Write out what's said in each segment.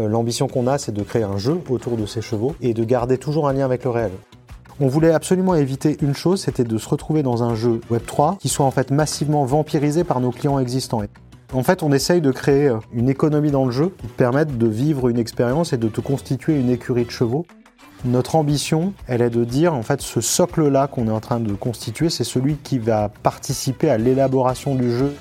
Euh, L'ambition qu'on a, c'est de créer un jeu autour de ces chevaux et de garder toujours un lien avec le réel. On voulait absolument éviter une chose, c'était de se retrouver dans un jeu Web3 qui soit en fait massivement vampirisé par nos clients existants. En fait, on essaye de créer euh, une économie dans le jeu qui te permette de vivre une expérience et de te constituer une écurie de chevaux. Notre ambition, elle est de dire, en fait, ce socle-là qu'on est en train de constituer, c'est celui qui va participer à l'élaboration du jeu.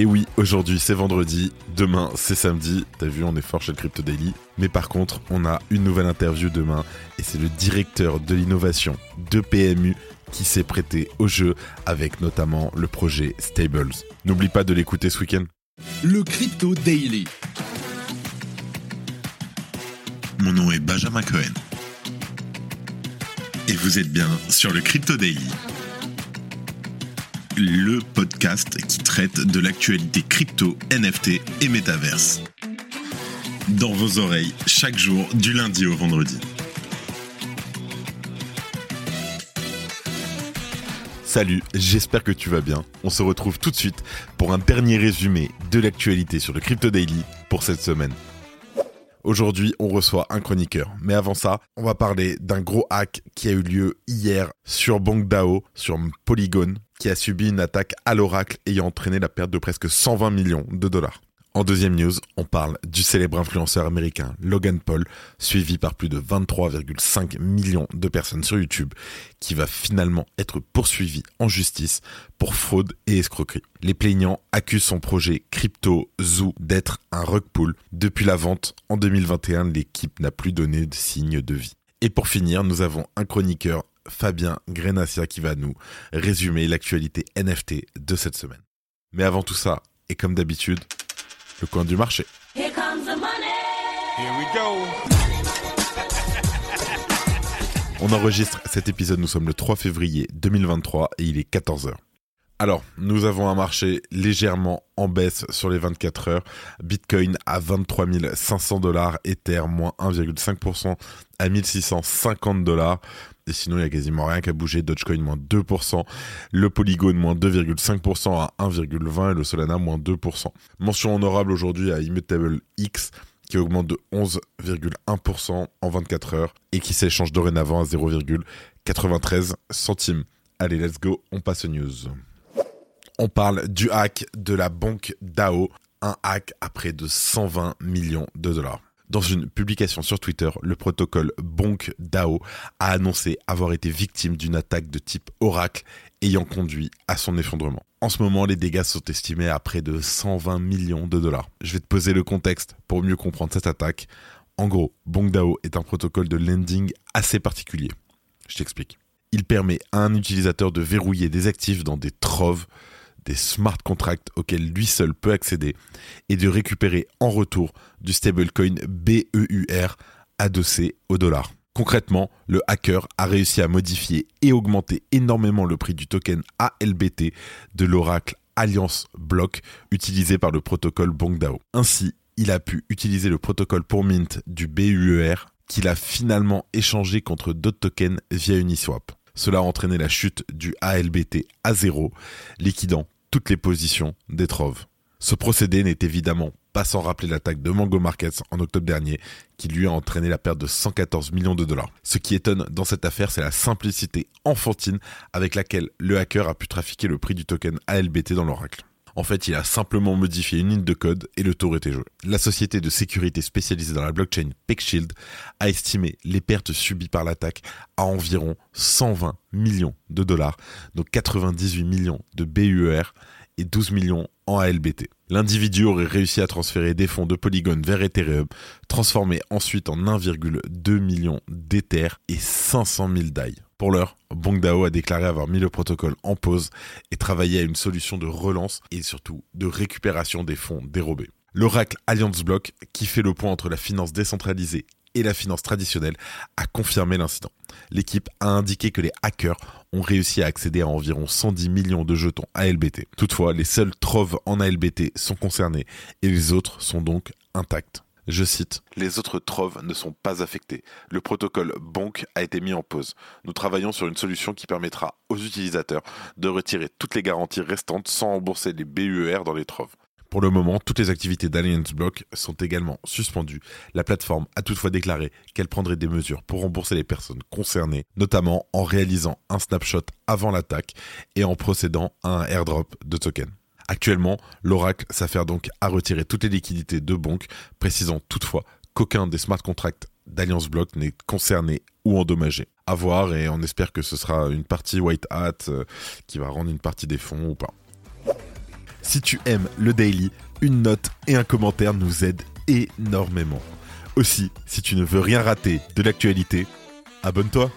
Et oui, aujourd'hui c'est vendredi, demain c'est samedi. T'as vu, on est fort chez le Crypto Daily. Mais par contre, on a une nouvelle interview demain et c'est le directeur de l'innovation de PMU qui s'est prêté au jeu avec notamment le projet Stables. N'oublie pas de l'écouter ce week-end. Le Crypto Daily. Mon nom est Benjamin Cohen. Et vous êtes bien sur le Crypto Daily. Le podcast qui traite de l'actualité crypto, NFT et métaverse. Dans vos oreilles, chaque jour, du lundi au vendredi. Salut, j'espère que tu vas bien. On se retrouve tout de suite pour un dernier résumé de l'actualité sur le Crypto Daily pour cette semaine. Aujourd'hui, on reçoit un chroniqueur. Mais avant ça, on va parler d'un gros hack qui a eu lieu hier sur BankDAO, sur Polygon, qui a subi une attaque à l'oracle ayant entraîné la perte de presque 120 millions de dollars. En deuxième news, on parle du célèbre influenceur américain Logan Paul, suivi par plus de 23,5 millions de personnes sur YouTube, qui va finalement être poursuivi en justice pour fraude et escroquerie. Les plaignants accusent son projet Crypto Zoo d'être un rug pull. Depuis la vente en 2021, l'équipe n'a plus donné de signe de vie. Et pour finir, nous avons un chroniqueur, Fabien Grenassia, qui va nous résumer l'actualité NFT de cette semaine. Mais avant tout ça, et comme d'habitude, le coin du marché. Here comes the money. Here we go. On enregistre cet épisode, nous sommes le 3 février 2023 et il est 14h. Alors, nous avons un marché légèrement en baisse sur les 24 heures. Bitcoin à 23 500 dollars, Ether moins 1,5% à 1650 dollars. Et sinon, il n'y a quasiment rien qu'à bouger. Dogecoin moins 2%. Le Polygon moins 2,5% à 1,20 et le Solana moins 2%. Mention honorable aujourd'hui à Immutable X qui augmente de 11,1% en 24 heures et qui s'échange dorénavant à 0,93 centimes. Allez, let's go, on passe aux news. On parle du hack de la banque DAO, un hack à près de 120 millions de dollars. Dans une publication sur Twitter, le protocole Bonk DAO a annoncé avoir été victime d'une attaque de type Oracle ayant conduit à son effondrement. En ce moment, les dégâts sont estimés à près de 120 millions de dollars. Je vais te poser le contexte pour mieux comprendre cette attaque. En gros, Bonk DAO est un protocole de lending assez particulier. Je t'explique. Il permet à un utilisateur de verrouiller des actifs dans des troves des smart contracts auxquels lui seul peut accéder et de récupérer en retour du stablecoin BEUR adossé au dollar. Concrètement, le hacker a réussi à modifier et augmenter énormément le prix du token ALBT de l'oracle Alliance Block utilisé par le protocole BonkDAO. Ainsi, il a pu utiliser le protocole pour mint du BUER qu'il a finalement échangé contre d'autres tokens via Uniswap. Cela a entraîné la chute du ALBT à zéro, liquidant toutes les positions des troves. Ce procédé n'est évidemment pas sans rappeler l'attaque de Mango Markets en octobre dernier, qui lui a entraîné la perte de 114 millions de dollars. Ce qui étonne dans cette affaire, c'est la simplicité enfantine avec laquelle le hacker a pu trafiquer le prix du token ALBT dans l'oracle. En fait, il a simplement modifié une ligne de code et le tour était joué. La société de sécurité spécialisée dans la blockchain PeckShield a estimé les pertes subies par l'attaque à environ 120 millions de dollars, donc 98 millions de BUER et 12 millions en ALBT. L'individu aurait réussi à transférer des fonds de Polygon vers Ethereum, transformés ensuite en 1,2 million d'Ether et 500 000 DAI. Pour l'heure, BonkDAO a déclaré avoir mis le protocole en pause et travaillé à une solution de relance et surtout de récupération des fonds dérobés. L'oracle Alliance Block, qui fait le point entre la finance décentralisée et la finance traditionnelle, a confirmé l'incident. L'équipe a indiqué que les hackers ont réussi à accéder à environ 110 millions de jetons ALBT. Toutefois, les seuls troves en ALBT sont concernés et les autres sont donc intacts. Je cite, Les autres troves ne sont pas affectés. Le protocole Bonk a été mis en pause. Nous travaillons sur une solution qui permettra aux utilisateurs de retirer toutes les garanties restantes sans rembourser les BUR dans les troves. Pour le moment, toutes les activités d'Alliance Block sont également suspendues. La plateforme a toutefois déclaré qu'elle prendrait des mesures pour rembourser les personnes concernées, notamment en réalisant un snapshot avant l'attaque et en procédant à un airdrop de tokens. Actuellement, l'Oracle s'affaire donc à retirer toutes les liquidités de banque, précisant toutefois qu'aucun des smart contracts d'Alliance Block n'est concerné ou endommagé. À voir et on espère que ce sera une partie white hat euh, qui va rendre une partie des fonds ou pas. Si tu aimes le daily, une note et un commentaire nous aident énormément. Aussi, si tu ne veux rien rater de l'actualité, abonne-toi.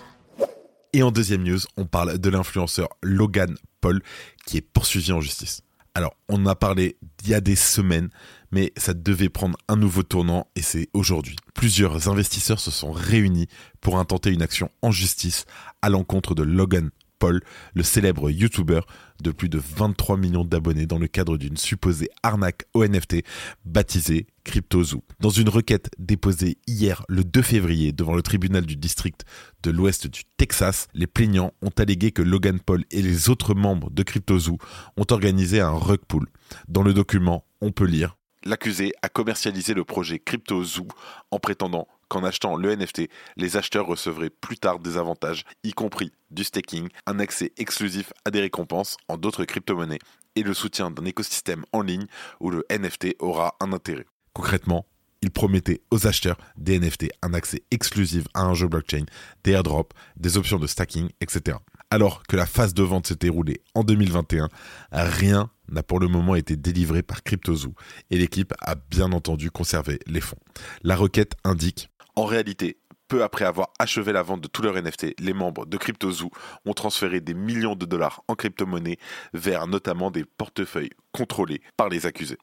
Et en deuxième news, on parle de l'influenceur Logan Paul qui est poursuivi en justice. Alors, on en a parlé il y a des semaines, mais ça devait prendre un nouveau tournant et c'est aujourd'hui. Plusieurs investisseurs se sont réunis pour intenter une action en justice à l'encontre de Logan Le célèbre YouTuber de plus de 23 millions d'abonnés dans le cadre d'une supposée arnaque au NFT baptisée CryptoZoo. Dans une requête déposée hier le 2 février devant le tribunal du district de l'ouest du Texas, les plaignants ont allégué que Logan Paul et les autres membres de CryptoZoo ont organisé un rug pull. Dans le document, on peut lire L'accusé a commercialisé le projet CryptoZoo en prétendant qu'en achetant le NFT, les acheteurs recevraient plus tard des avantages, y compris du staking, un accès exclusif à des récompenses en d'autres crypto-monnaies et le soutien d'un écosystème en ligne où le NFT aura un intérêt. Concrètement, il promettait aux acheteurs des NFT un accès exclusif à un jeu blockchain, des airdrops, des options de stacking, etc. Alors que la phase de vente s'est déroulée en 2021, rien n'a pour le moment été délivré par CryptoZoo et l'équipe a bien entendu conservé les fonds. La requête indique en réalité, peu après avoir achevé la vente de tous leurs NFT, les membres de CryptoZoo ont transféré des millions de dollars en crypto-monnaie vers notamment des portefeuilles contrôlés par les accusés.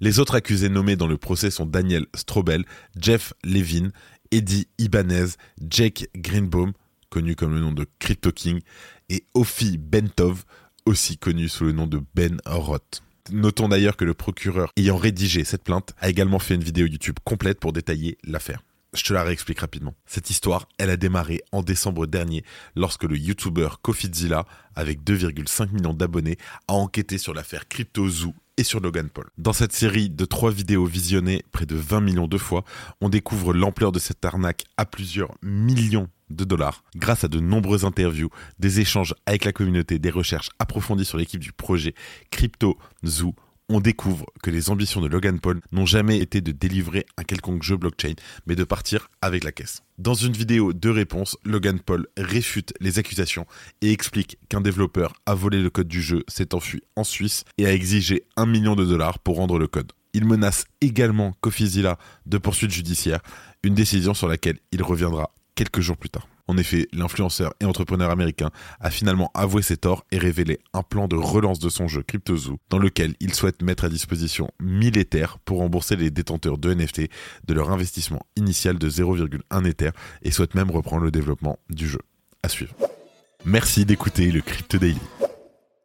Les autres accusés nommés dans le procès sont Daniel Strobel, Jeff Levin, Eddie Ibanez, Jake Greenbaum, connu comme le nom de Crypto King, et Ofi Bentov, aussi connu sous le nom de Ben Roth. Notons d'ailleurs que le procureur ayant rédigé cette plainte a également fait une vidéo YouTube complète pour détailler l'affaire. Je te la réexplique rapidement. Cette histoire, elle a démarré en décembre dernier lorsque le YouTuber Kofizilla, avec 2,5 millions d'abonnés, a enquêté sur l'affaire CryptoZoo et sur Logan Paul. Dans cette série de trois vidéos visionnées près de 20 millions de fois, on découvre l'ampleur de cette arnaque à plusieurs millions de dollars grâce à de nombreuses interviews, des échanges avec la communauté, des recherches approfondies sur l'équipe du projet CryptoZoo on découvre que les ambitions de Logan Paul n'ont jamais été de délivrer un quelconque jeu blockchain, mais de partir avec la caisse. Dans une vidéo de réponse, Logan Paul réfute les accusations et explique qu'un développeur a volé le code du jeu, s'est enfui en Suisse et a exigé un million de dollars pour rendre le code. Il menace également Kofizilla de poursuites judiciaires, une décision sur laquelle il reviendra quelques jours plus tard. En effet, l'influenceur et entrepreneur américain a finalement avoué ses torts et révélé un plan de relance de son jeu CryptoZoo dans lequel il souhaite mettre à disposition 1000 Ethers pour rembourser les détenteurs de NFT de leur investissement initial de 0,1 Ether et souhaite même reprendre le développement du jeu. À suivre. Merci d'écouter le Crypto Daily.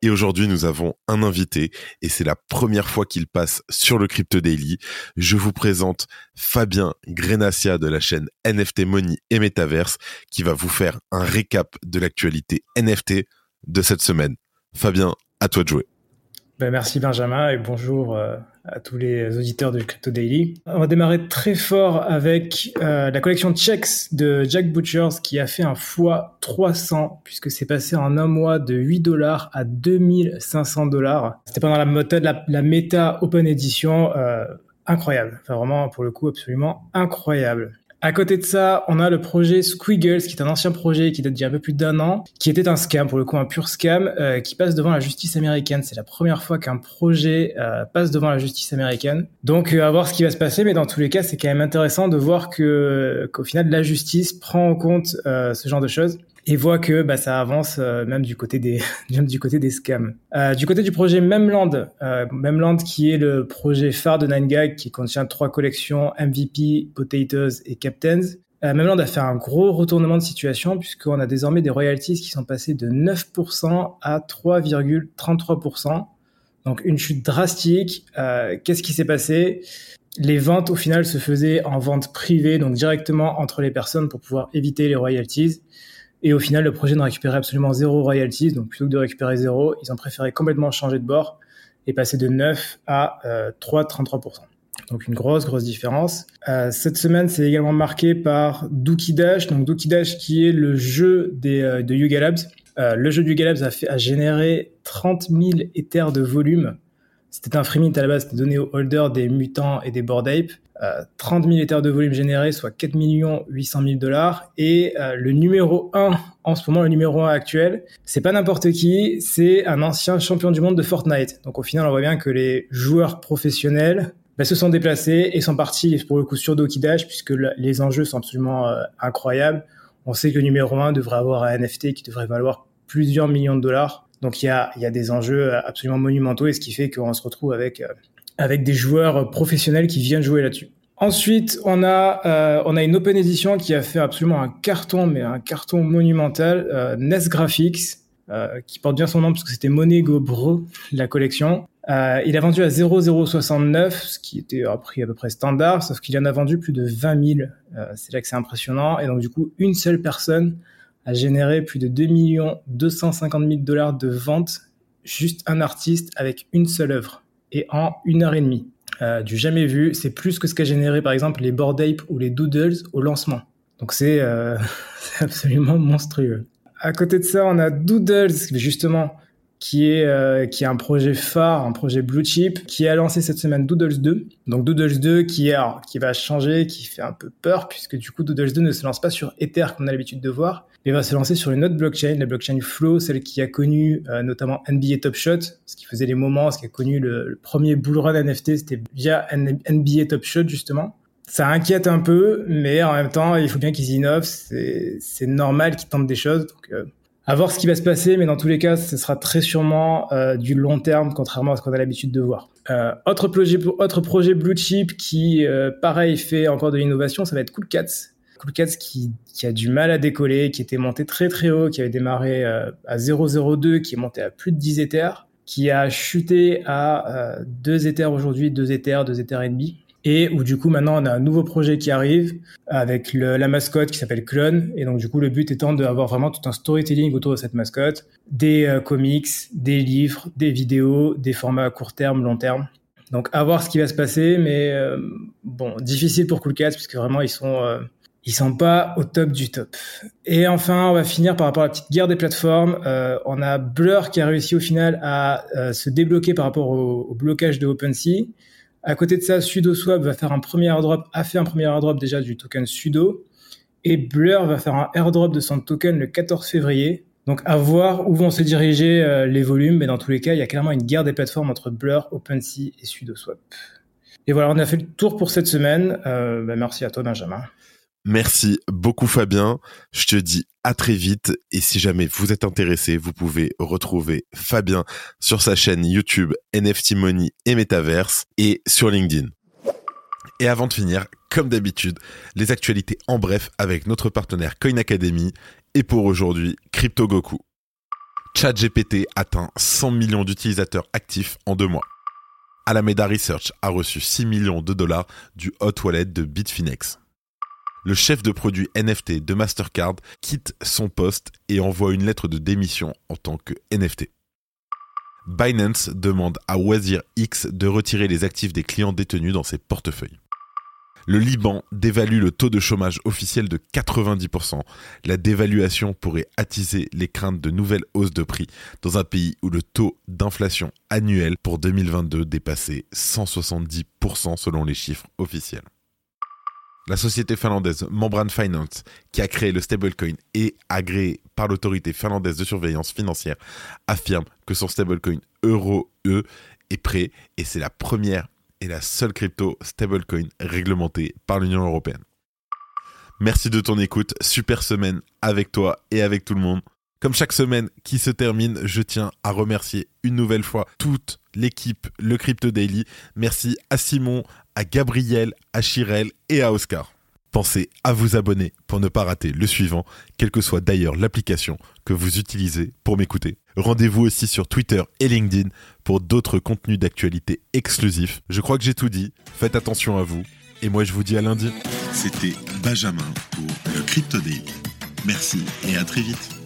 Et aujourd'hui, nous avons un invité et c'est la première fois qu'il passe sur le Crypto Daily. Je vous présente Fabien Grenassia de la chaîne NFT Money et Metaverse qui va vous faire un récap de l'actualité NFT de cette semaine. Fabien, à toi de jouer. Ben merci Benjamin et bonjour euh, à tous les auditeurs de Crypto Daily. On va démarrer très fort avec euh, la collection Checks de Jack Butchers qui a fait un x 300 puisque c'est passé en un mois de 8 dollars à 2500 dollars. C'était pendant la méthode, la, la méta Open Edition. Euh, incroyable. Enfin, vraiment, pour le coup, absolument incroyable. À côté de ça, on a le projet Squiggles, qui est un ancien projet qui date d'il y a un peu plus d'un an, qui était un scam, pour le coup un pur scam, euh, qui passe devant la justice américaine. C'est la première fois qu'un projet euh, passe devant la justice américaine. Donc euh, à voir ce qui va se passer, mais dans tous les cas, c'est quand même intéressant de voir que qu'au final, la justice prend en compte ce genre de choses et voit que bah, ça avance euh, même du côté des même du côté des scams. Euh, du côté du projet Memland, euh, qui est le projet phare de 9gag qui contient trois collections MVP, Potatoes et Captains. Euh, Memland a fait un gros retournement de situation puisqu'on a désormais des royalties qui sont passées de 9% à 3,33%. Donc une chute drastique. Euh, Qu'est-ce qui s'est passé? Les ventes au final se faisaient en vente privée, donc directement entre les personnes pour pouvoir éviter les royalties. Et au final, le projet ne récupérait absolument zéro royalties. Donc plutôt que de récupérer zéro, ils ont préféré complètement changer de bord est passé de 9 à 3,33%. Donc une grosse, grosse différence. Euh, cette semaine, c'est également marqué par Dookie Dash. Donc Dookie Dash qui est le jeu des, euh, de Yuga Labs. Euh, le jeu de Yuga Labs a, fait, a généré 30 000 éthers de volume. C'était un free mint à la base, c'était donné aux holders des mutants et des board ape. 30 000 éthers de volume générés, soit 4 800 000 dollars. Et le numéro 1, en ce moment, le numéro 1 actuel, c'est pas n'importe qui, c'est un ancien champion du monde de Fortnite. Donc au final, on voit bien que les joueurs professionnels bah, se sont déplacés et sont partis pour le coup sur Doki Dash puisque les enjeux sont absolument euh, incroyables. On sait que le numéro 1 devrait avoir un NFT qui devrait valoir plusieurs millions de dollars. Donc il y a, y a des enjeux euh, absolument monumentaux et ce qui fait qu'on se retrouve avec, euh, avec des joueurs professionnels qui viennent jouer là-dessus. Ensuite, on a, euh, on a une open edition qui a fait absolument un carton, mais un carton monumental, euh, NES Graphics, euh, qui porte bien son nom parce que c'était Monego Bro, la collection. Euh, il a vendu à 0,069, ce qui était un prix à peu près standard, sauf qu'il en a vendu plus de 20 000. Euh, c'est là que c'est impressionnant. Et donc, du coup, une seule personne a généré plus de 2 250 000 dollars de vente, juste un artiste avec une seule œuvre, et en une heure et demie. Euh, du jamais vu, c'est plus que ce qu'a généré par exemple les Bored Ape ou les Doodles au lancement. Donc c'est euh, absolument monstrueux. À côté de ça, on a Doodles, justement, qui est euh, qui est un projet phare, un projet blue chip, qui a lancé cette semaine Doodles 2. Donc Doodles 2 qui est qui va changer, qui fait un peu peur puisque du coup Doodles 2 ne se lance pas sur Ether comme on a l'habitude de voir, mais va se lancer sur une autre blockchain, la blockchain Flow, celle qui a connu euh, notamment NBA Top Shot, ce qui faisait les moments, ce qui a connu le, premier bull run NFT, c'était via NBA Top Shot justement. Ça inquiète un peu, mais en même temps, il faut bien qu'ils innovent. C'est normal qu'ils tentent des choses. Donc, euh, à voir ce qui va se passer, mais dans tous les cas, ce sera très sûrement euh, du long terme, contrairement à ce qu'on a l'habitude de voir. Euh, autre, projet, autre projet blue chip qui, euh, pareil, fait encore de l'innovation, ça va être Cool Cats. Cool Cats qui, qui, a du mal à décoller, qui était monté très très haut, qui avait démarré euh, à 0,02, qui est monté à plus de 10 Ethers, qui a chuté à 2 Ethers aujourd'hui, 2 Ethers, 2 Ethers et demi et où du coup maintenant on a un nouveau projet qui arrive avec la mascotte qui s'appelle Clone et donc du coup le but étant d'avoir vraiment tout un storytelling autour de cette mascotte, des euh, comics, des livres, des vidéos, des formats à court terme, long terme. Donc à voir ce qui va se passer, mais euh, bon difficile pour Cool Cats puisque vraiment ils sont euh, ils sont pas au top du top. Et enfin, on va finir par rapport à la petite guerre des plateformes. on a Blur qui a réussi au final à se débloquer par rapport au, au blocage de OpenSea. À côté de ça, SudoSwap va faire un premier airdrop, a fait un premier airdrop déjà du token Sudo. Et Blur va faire un airdrop de son token le 14 février. Donc à voir où vont se diriger euh, les volumes, mais dans tous les cas, il y a clairement une guerre des plateformes entre Blur, OpenSea et SudoSwap. Et voilà, on a fait le tour pour cette semaine. Euh, bah, merci à toi, Benjamin. Merci beaucoup Fabien. Je te dis à très vite et si jamais vous êtes intéressé, vous pouvez retrouver Fabien sur sa chaîne YouTube NFT Money et Metaverse et sur LinkedIn. Et avant de finir, comme d'habitude, les actualités en bref avec notre partenaire Coin Academy et pour aujourd'hui, Crypto Goku. ChatGPT atteint 100 millions d'utilisateurs actifs en deux mois. Alameda Research a reçu 6 millions de dollars du hot wallet de Bitfinex le chef de produit NFT de Mastercard quitte son poste et envoie une lettre de démission en tant que NFT. Binance demande à Wazir X de retirer les actifs des clients détenus dans ses portefeuilles. Le Liban dévalue le taux de chômage officiel de 90%. La dévaluation pourrait attiser les craintes de nouvelles hausses de prix dans un pays où le taux d'inflation annuel pour 2022 dépassait 170% selon les chiffres officiels. La société finlandaise Membran Finance, qui a créé le stablecoin et agréé par l'autorité finlandaise de surveillance financière, affirme que son stablecoin Euro-E est prêt et c'est la première et la seule crypto stablecoin réglementée par l'Union européenne. Merci de ton écoute, super semaine avec toi et avec tout le monde. Comme chaque semaine qui se termine, je tiens à remercier une nouvelle fois toute l'équipe Le Crypto Daily. Merci à Simon, à Gabriel, à Chirel et à Oscar. Pensez à vous abonner pour ne pas rater le suivant, quelle que soit d'ailleurs l'application que vous utilisez pour m'écouter. Rendez-vous aussi sur Twitter et LinkedIn pour d'autres contenus d'actualité exclusifs. Je crois que j'ai tout dit, faites attention à vous, et moi je vous dis à lundi. C'était Benjamin pour le Crypto Daily. Merci et à très vite.